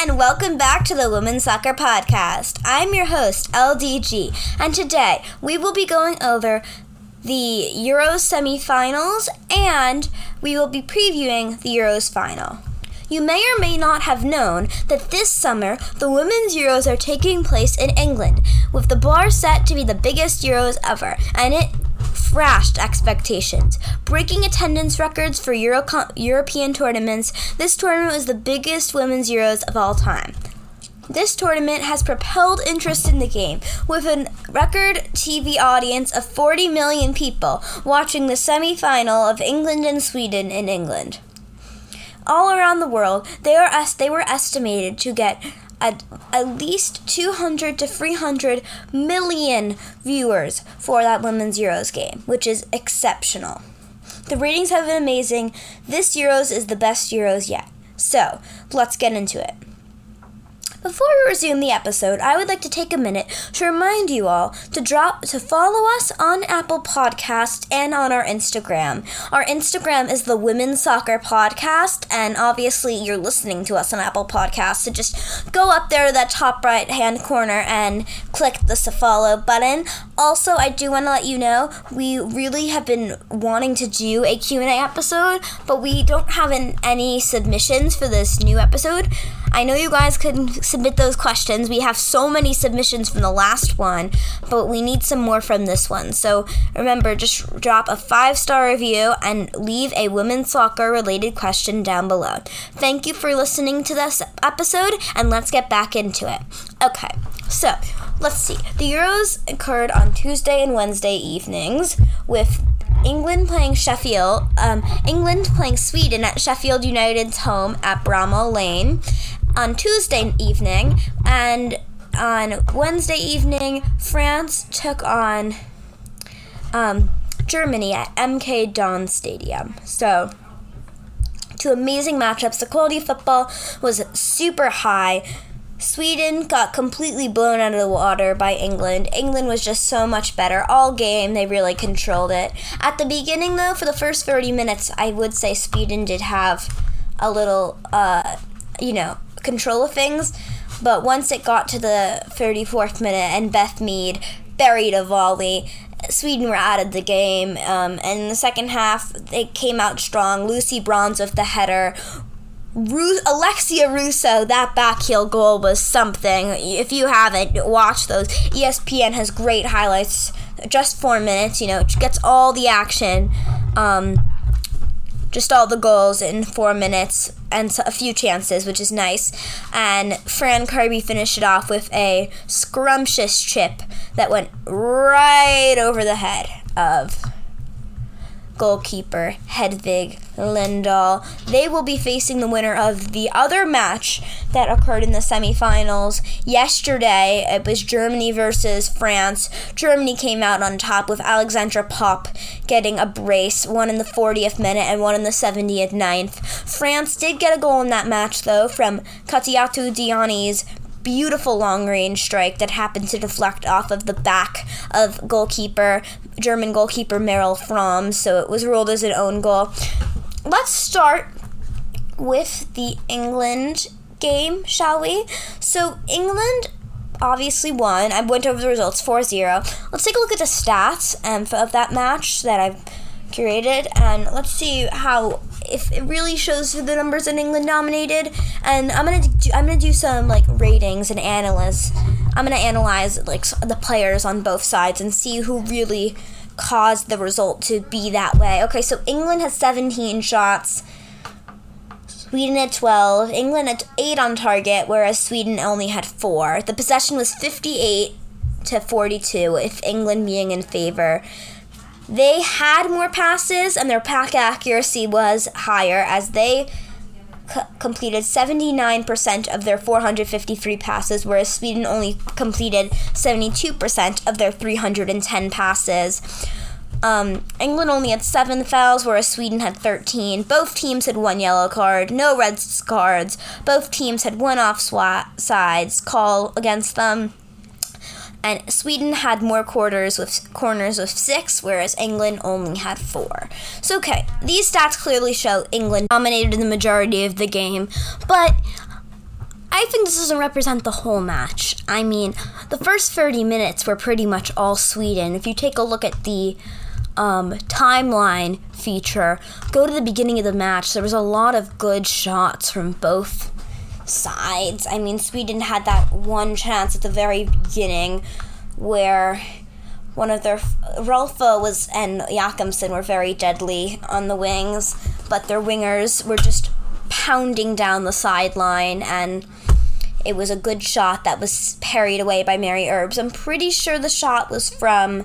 and welcome back to the Women's Soccer Podcast. I'm your host, LDG, and today we will be going over the Euros semifinals and we will be previewing the Euros final. You may or may not have known that this summer the Women's Euros are taking place in England, with the bar set to be the biggest Euros ever, and it thrashed expectations. Breaking attendance records for Euro- European tournaments, this tournament was the biggest women's Euros of all time. This tournament has propelled interest in the game, with a record TV audience of 40 million people watching the semi final of England and Sweden in England. All around the world, they, are they were estimated to get at, at least 200 to 300 million viewers for that Women's Euros game, which is exceptional. The ratings have been amazing. This Euros is the best Euros yet. So, let's get into it. Before we resume the episode, I would like to take a minute to remind you all to drop to follow us on Apple Podcast and on our Instagram. Our Instagram is the Women's Soccer Podcast, and obviously you're listening to us on Apple Podcasts, so just go up there to that top right hand corner and click the follow button. Also, I do want to let you know we really have been wanting to do a Q&A episode, but we don't have an, any submissions for this new episode. I know you guys can submit those questions. We have so many submissions from the last one, but we need some more from this one. So remember, just drop a five star review and leave a women's soccer related question down below. Thank you for listening to this episode, and let's get back into it. Okay, so let's see. The Euros occurred on Tuesday and Wednesday evenings with England playing Sheffield, um, England playing Sweden at Sheffield United's home at Bramall Lane, on Tuesday evening, and on Wednesday evening, France took on um, Germany at MK Don Stadium. So, two amazing matchups. The quality of football was super high. Sweden got completely blown out of the water by England. England was just so much better all game. They really controlled it. At the beginning, though, for the first 30 minutes, I would say Sweden did have a little, uh, you know, control of things. But once it got to the 34th minute and Beth Mead buried a volley, Sweden were out of the game. Um, and in the second half, they came out strong. Lucy Bronze with the header. Ru- Alexia Russo, that backheel goal was something. If you haven't, watched those. ESPN has great highlights. Just four minutes, you know, gets all the action. Um, just all the goals in four minutes and a few chances, which is nice. And Fran Kirby finished it off with a scrumptious chip that went right over the head of goalkeeper Hedvig Lindahl. They will be facing the winner of the other match that occurred in the semifinals yesterday. It was Germany versus France. Germany came out on top with Alexandra Popp getting a brace, one in the 40th minute and one in the 70th ninth. France did get a goal in that match though from Kadidiatou Diani's beautiful long range strike that happened to deflect off of the back of goalkeeper, German goalkeeper Meryl Fromm, so it was ruled as an own goal. Let's start with the England game, shall we? So, England obviously won. I went over the results 4 0. Let's take a look at the stats um, of that match that I've curated and let's see how if it really shows the numbers in England nominated. And I'm gonna do, I'm gonna do some like ratings and analyze. I'm gonna analyze like the players on both sides and see who really caused the result to be that way. Okay, so England has 17 shots. Sweden had 12. England had 8 on target, whereas Sweden only had 4. The possession was 58 to 42, with England being in favor. They had more passes, and their pack accuracy was higher as they c- completed 79% of their 453 passes, whereas Sweden only completed 72% of their 310 passes. Um, England only had seven fouls, whereas Sweden had 13. Both teams had one yellow card, no red cards. Both teams had one offsides call against them and Sweden had more quarters with corners with six, whereas England only had four. So okay, these stats clearly show England dominated the majority of the game, but I think this doesn't represent the whole match. I mean, the first 30 minutes were pretty much all Sweden. If you take a look at the um, timeline feature, go to the beginning of the match, there was a lot of good shots from both sides. I mean, Sweden had that one chance at the very beginning where one of their Rolfo was and Jakobsson were very deadly on the wings, but their wingers were just pounding down the sideline and it was a good shot that was parried away by Mary Earps. I'm pretty sure the shot was from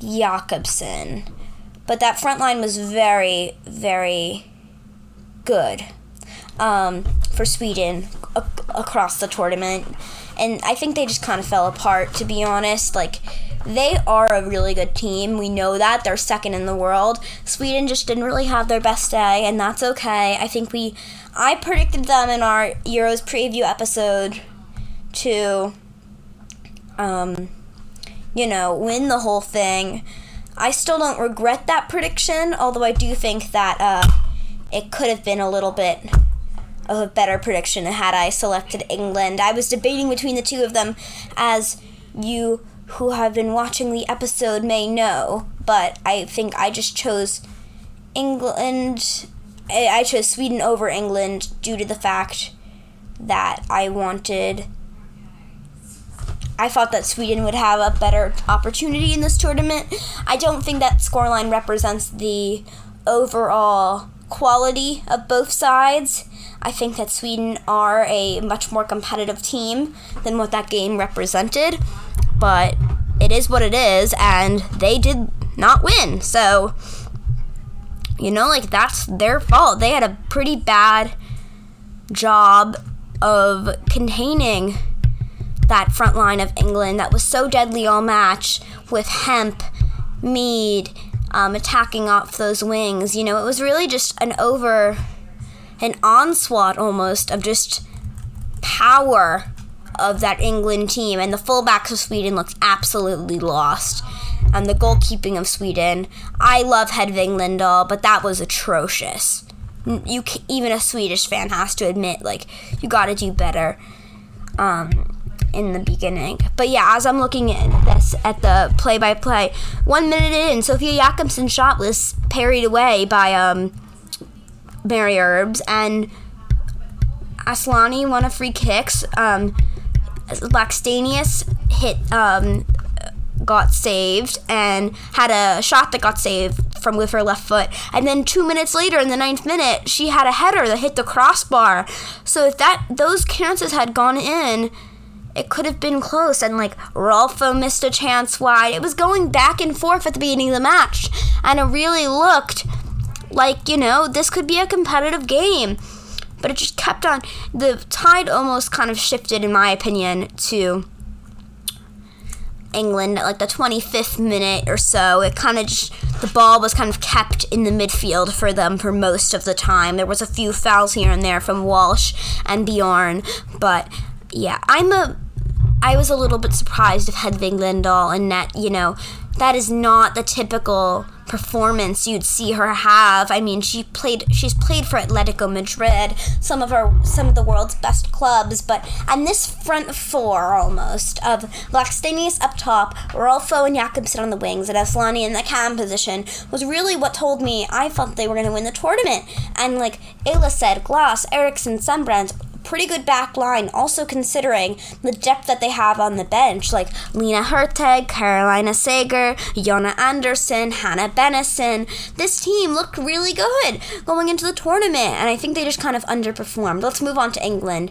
Jakobsson. But that front line was very, very good um, for Sweden ac- across the tournament. And I think they just kind of fell apart, to be honest. Like, they are a really good team. We know that. They're second in the world. Sweden just didn't really have their best day, and that's okay. I think we. I predicted them in our Euros preview episode to, um, you know, win the whole thing. I still don't regret that prediction, although I do think that uh, it could have been a little bit a better prediction had I selected England. I was debating between the two of them, as you who have been watching the episode may know, but I think I just chose England. I chose Sweden over England due to the fact that I wanted. I thought that Sweden would have a better opportunity in this tournament. I don't think that scoreline represents the overall quality of both sides. I think that Sweden are a much more competitive team than what that game represented but it is what it is, and they did not win. So, you know, like that's their fault. They had a pretty bad job of containing that front line of England that was so deadly all match with Hemp, Mead, um, attacking off those wings. You know, it was really just an over, an onslaught almost of just power of that England team, and the fullbacks of Sweden looked absolutely lost. And the goalkeeping of Sweden, I love Hedvig Lindahl, but that was atrocious. You even a Swedish fan has to admit, like you got to do better. Um, in the beginning. But yeah, as I'm looking at this at the play by play, one minute in, Sofia Jakobsson's shot was parried away by um, Mary Earps, and Aslani won a free kicks. Um, Blackstenius hit um, got saved and had a shot that got saved from with her left foot. And then two minutes later, in the ninth minute, she had a header that hit the crossbar. So if that those chances had gone in, it could have been close. And like Rolfo missed a chance wide. It was going back and forth at the beginning of the match, and it really looked like you know this could be a competitive game but it just kept on. The tide almost kind of shifted, in my opinion, to England at like the 25th minute or so. It kind of just, the ball was kind of kept in the midfield for them for most of the time. There was a few fouls here and there from Walsh and Bjorn, but yeah, I'm a. I was a little bit surprised of Hedvig Lindahl and net, you know, that is not the typical performance you'd see her have. I mean, she played she's played for Atletico Madrid, some of our some of the world's best clubs, but and this front four almost of Blackstenius up top, Rolfo and Jakobsson on the wings, and Aslani in the cam position was really what told me I thought they were going to win the tournament. And like Ayla said, Glas, Eriksson, Sembrant, pretty good back line, also considering the depth that they have on the bench, like Lina Hurtig, Caroline Seger, Jonna Andersson, Hanna Bennison. This team looked really good going into the tournament, and I think they just kind of underperformed. Let's move on to England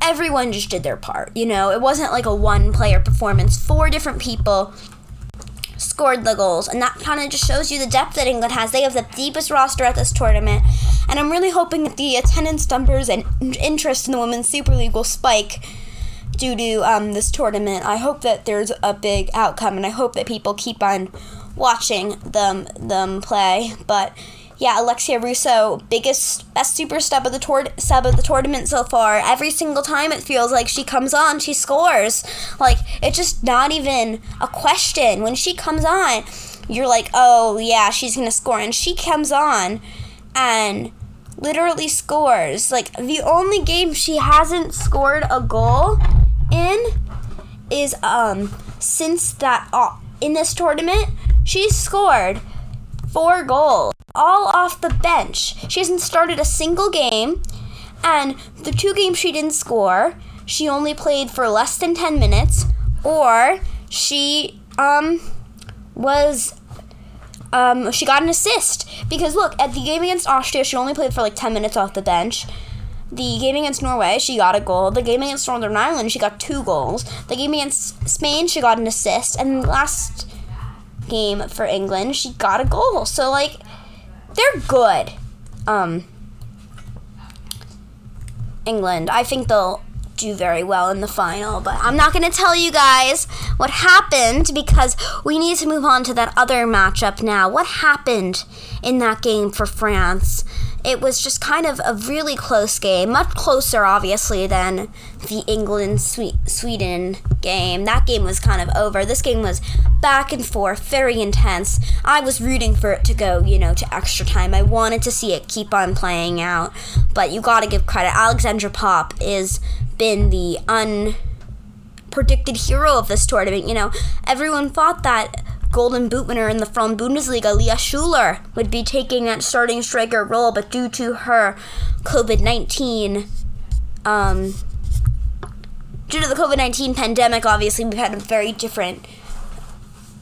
everyone just did their part. You know, it wasn't like a one player performance. Four different people scored the goals, and that kind of just shows you the depth that England has. They have the deepest roster at this tournament, and I'm really hoping that the attendance numbers and interest in the Women's Super League will spike due to um, this tournament. I hope that there's a big outcome, and I hope that people keep on watching them them play. But yeah, Alexia Russo, biggest, best super sub of the tour- sub of the tournament so far. Every single time it feels like she comes on, she scores. Like it's just not even a question. When she comes on, you're like, oh yeah, she's gonna score, and she comes on, and literally scores. Like the only game she hasn't scored a goal in is um since that uh, in this tournament she's scored four goals all off the bench. She hasn't started a single game and the two games she didn't score, she only played for less than 10 minutes or she um was um, she got an assist because look at the game against Austria, she only played for like ten minutes off the bench. The game against Norway, she got a goal. The game against Northern Ireland, she got two goals. The game against Spain, she got an assist, and last game for England, she got a goal. So like, they're good. Um, England, I think they'll do very well in the final, but I'm not going to tell you guys what happened because we need to move on to that other matchup now. What happened in that game for France? It was just kind of a really close game, much closer, obviously, than the England Sweden game. That game was kind of over. This game was back and forth, very intense. I was rooting for it to go, you know, to extra time. I wanted to see it keep on playing out, but you got to give credit. Alexandra Popp is been the unpredicted hero of this tournament. You know, everyone thought that Golden Boot winner in the from Bundesliga, Lea Schüller, would be taking that starting striker role, but due to her COVID 19, um, due to the COVID 19 pandemic, obviously, we've had a very different.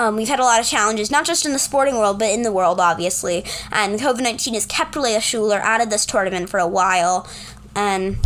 Um, we've had a lot of challenges, not just in the sporting world, but in the world, obviously. And COVID 19 has kept Lea Schüller out of this tournament for a while. And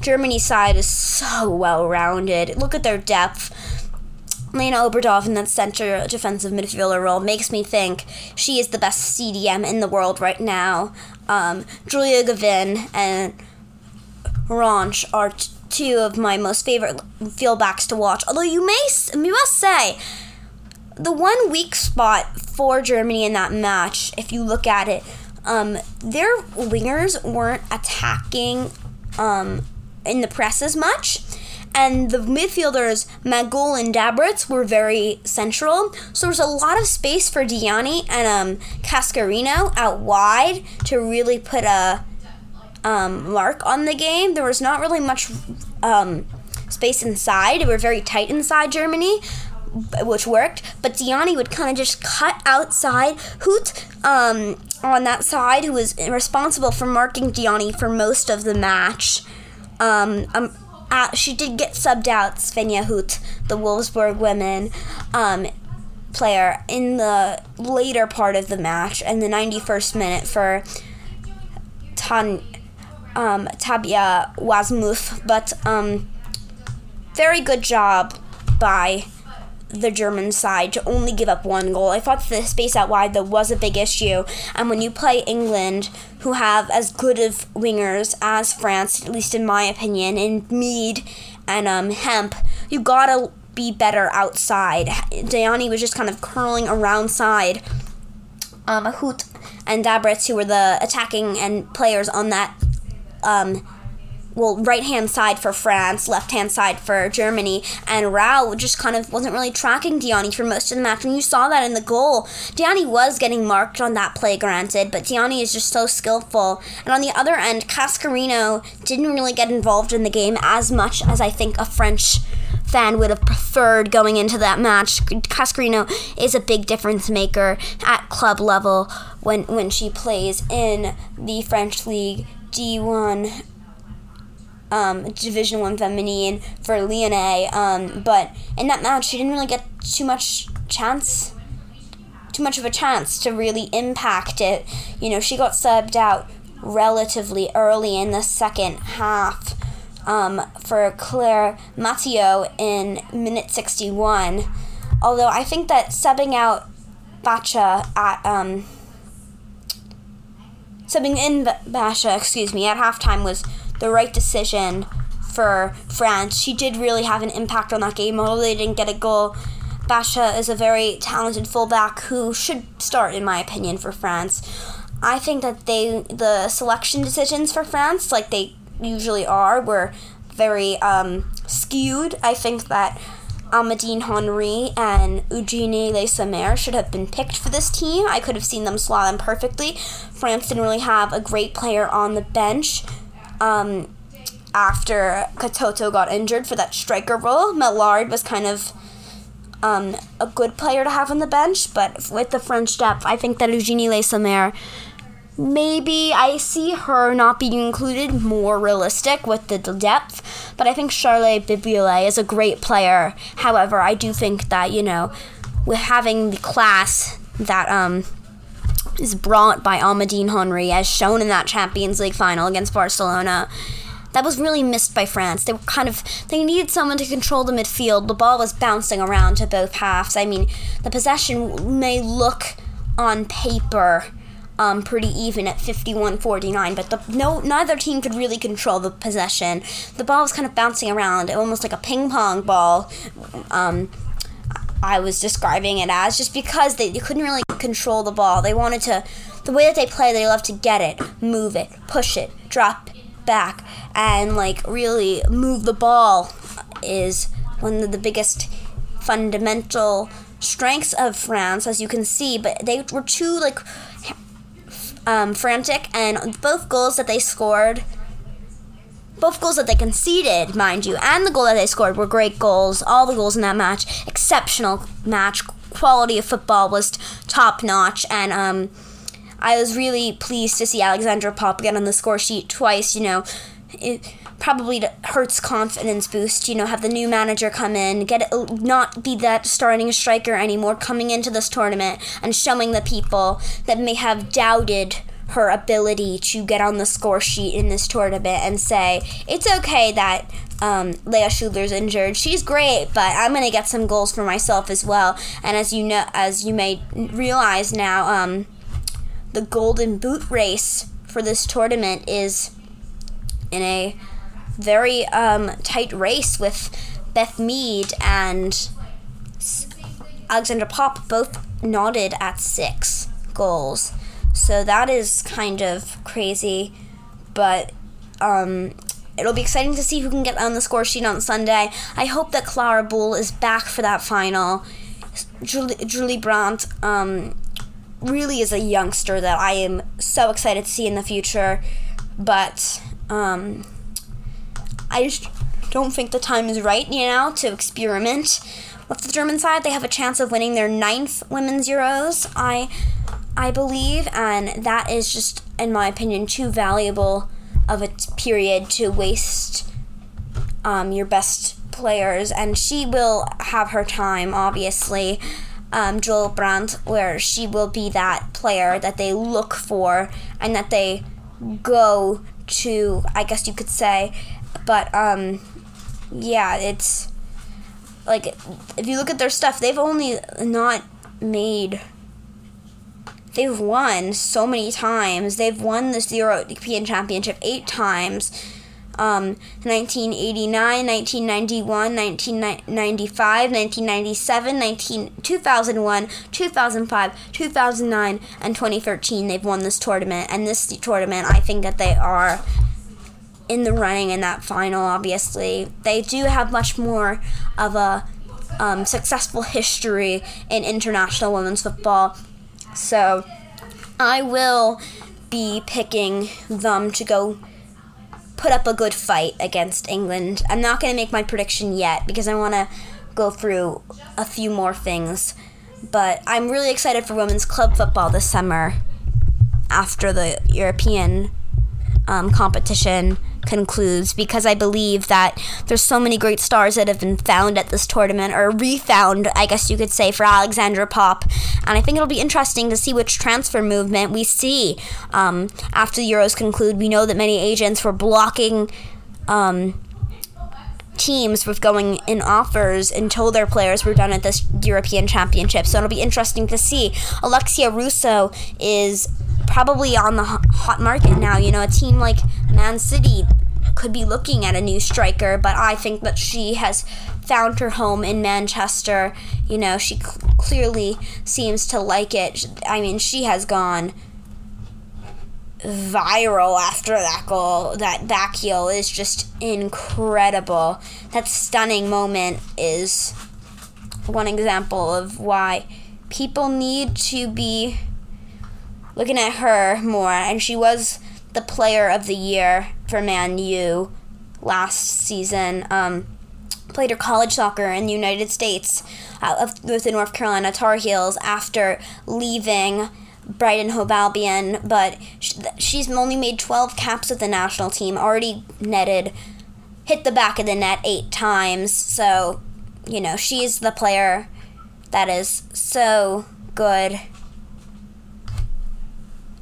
Germany's side is so well rounded. Look at their depth. Lena Oberdorf in that center defensive midfielder role makes me think she is the best CDM in the world right now. Um, Giulia Gwinn and Ronch are t- two of my most favorite field backs to watch. Although you may, you must say, the one weak spot for Germany in that match, if you look at it, um, their wingers weren't attacking um, in the press as much. And the midfielders, Magull and Dabritz, were very central. So there's a lot of space for Diani and um, Cascarino out wide to really put a um, mark on the game. There was not really much um, space inside. They were very tight inside Germany, which worked. But Diani would kind of just cut outside. Huth um, on that side, who was responsible for marking Diani for most of the match. Um, um, uh, she did get subbed out, Svenja Huth, the Wolfsburg women um, player, in the later part of the match, in the 91st minute for Tan, um, Tabea Wassmuth. But um, very good job by the German side to only give up one goal. I thought the space out wide though was a big issue, and when you play England, who have as good of wingers as France, at least in my opinion, in Mead and um, Hemp, you gotta be better outside. Diani was just kind of curling around side. Um, Huth and Dabritz, who were the attacking and players on that um, well, right hand side for France, left hand side for Germany, and Rao just kind of wasn't really tracking Diani for most of the match. And you saw that in the goal. Diani was getting marked on that play, granted, but Diani is just so skillful. And on the other end, Cascarino didn't really get involved in the game as much as I think a French fan would have preferred going into that match. Cascarino is a big difference maker at club level when when she plays in the French league D1 um, Division One feminine for Lyonnais. Um, but in that match, she didn't really get too much chance, too much of a chance to really impact it. You know, she got subbed out relatively early in the second half um, for Claire Mathieu in minute 61. Although I think that subbing out Bacha at um, subbing in Bacha, excuse me, at halftime was the right decision for France. She did really have an impact on that game, although they didn't get a goal. Bacha is a very talented fullback who should start, in my opinion, for France. I think that they the selection decisions for France, like they usually are, were very um, skewed. I think that Amandine Henry and Eugenie Le Sommer should have been picked for this team. I could have seen them slot in perfectly. France didn't really have a great player on the bench. Um, after Katoto got injured for that striker role, Malard was kind of um, a good player to have on the bench, but with the French depth, I think that Eugenie Le Sommer maybe I see her not being included more realistic with the depth, but I think Charlotte Bibiolet is a great player. However, I do think that, you know, with having the class that um is brought by Amandine Henry as shown in that Champions League final against Barcelona, that was really missed by France. They were kind of they needed someone to control the midfield. The ball was bouncing around to both halves. I mean, the possession may look on paper um, pretty even at 51-49, but the, no neither team could really control the possession. The ball was kind of bouncing around, almost like a ping pong ball. Um, I was describing it as just because they couldn't really control the ball. They wanted to, the way that they play, they love to get it, move it, push it, drop back, and like really move the ball is one of the biggest fundamental strengths of France, as you can see. But they were too like um, frantic, and both goals that they scored, both goals that they conceded, mind you, and the goal that they scored were great goals. All the goals in that match, exceptional match. Quality of football was top notch, and um, I was really pleased to see Alexandra Popp get on the score sheet twice. You know, it probably hurts confidence boost. You know, have the new manager come in, get it, not be that starting striker anymore, coming into this tournament and showing the people that may have doubted her ability to get on the score sheet in this tournament and say it's okay that um, Lea Schüller's injured. She's great, but I'm gonna get some goals for myself as well. And as you know, as you may realize now, um, the Golden Boot race for this tournament is in a very um, tight race with Beth Mead and Alexandra Popp both nodded at six goals. So that is kind of crazy, but um, it'll be exciting to see who can get on the score sheet on Sunday. I hope that Klara Bühl is back for that final. Julie, Jule Brand um, really is a youngster that I am so excited to see in the future, but um, I just don't think the time is right, you know, to experiment. With the German side, they have a chance of winning their ninth women's Euros, I, I believe, and that is just, in my opinion, too valuable of a period to waste um, your best players. And she will have her time, obviously. Um, Jule Brand, where she will be that player that they look for and that they go to, I guess you could say. But um, yeah, it's like if you look at their stuff, they've only not made. They've won so many times. They've won this European Championship eight times. Um, 1989, 1991, 1995, 1997, 19, 2001, 2005, 2009, and 2013. They've won this tournament. And this tournament, I think that they are in the running in that final, obviously. They do have much more of a um, successful history in international women's football. So I will be picking them to go put up a good fight against England. I'm not going to make my prediction yet because I want to go through a few more things. But I'm really excited for women's club football this summer after the European um, competition concludes because I believe that there's so many great stars that have been found at this tournament or refound, I guess you could say, for Alexandra Popp. And I think it'll be interesting to see which transfer movement we see um, after the Euros conclude. We know that many agents were blocking. Um, teams with going in offers until their players were done at this European Championship. So it'll be interesting to see. Alexia Russo is probably on the hot market now. You know, a team like Man City could be looking at a new striker, but I think that she has found her home in Manchester. You know, she cl- clearly seems to like it. I mean, she has gone viral after that goal. That back heel is just incredible. That stunning moment is one example of why people need to be looking at her more. And she was the player of the year for Man U last season. Um, played her college soccer in the United States uh, with the North Carolina Tar Heels after leaving Brighton Hove Albion, but she's only made 12 caps with the national team, already netted, hit the back of the net eight times. So, you know, she's the player that is so good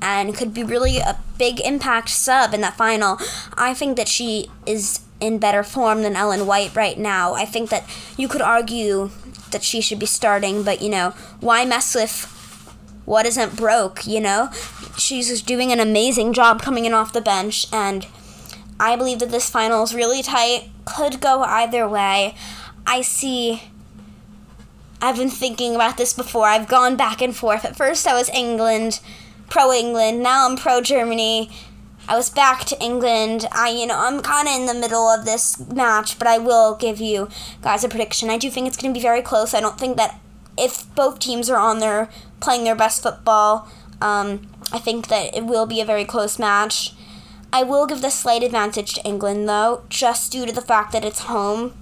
and could be really a big impact sub in that final. I think that she is in better form than Ellen White right now. I think that you could argue that she should be starting, but you know, why mess with what isn't broke, you know? She's just doing an amazing job coming in off the bench, and I believe that this final is really tight, could go either way. I see. I've been thinking about this before. I've gone back and forth. At first, I was England, pro England. Now I'm pro Germany. I was back to England. I, you know, I'm kind of in the middle of this match, but I will give you guys a prediction. I do think it's going to be very close. I don't think that if both teams are on their playing their best football, um, I think that it will be a very close match. I will give the slight advantage to England, though, just due to the fact that it's home.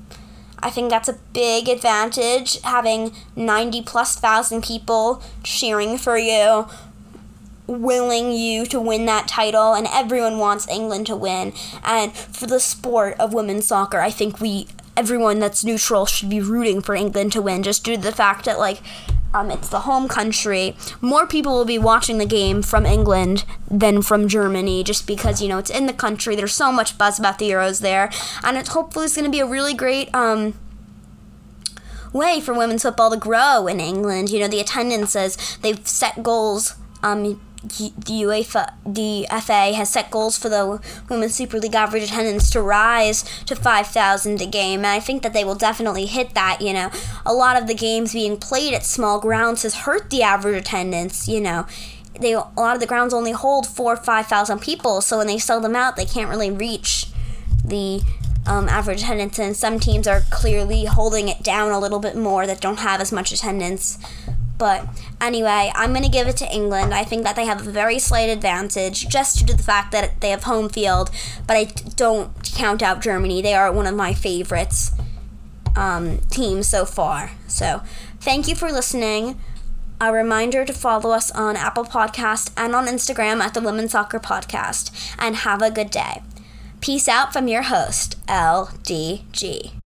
I think that's a big advantage, having 90 plus thousand people cheering for you, willing you to win that title, and everyone wants England to win. And for the sport of women's soccer, I think we everyone that's neutral should be rooting for England to win just due to the fact that like um, it's the home country. More people will be watching the game from England than from Germany, just because you know it's in the country. There's so much buzz about the Euros there, and it's hopefully it's going to be a really great um, way for women's football to grow in England. You know, the attendances they've set goals. Um, the UEFA, the FA has set goals for the Women's Super League average attendance to rise to 5,000 a game, and I think that they will definitely hit that. You know, a lot of the games being played at small grounds has hurt the average attendance. You know, they a lot of the grounds only hold four or five thousand people, so when they sell them out, they can't really reach the um, average attendance, and some teams are clearly holding it down a little bit more that don't have as much attendance. But anyway, I'm going to give it to England. I think that they have a very slight advantage just due to the fact that they have home field, but I don't count out Germany. They are one of my favorites um, teams so far. So thank you for listening. A reminder to follow us on Apple Podcast and on Instagram at the Women's Soccer Podcast. And have a good day. Peace out from your host, LDG.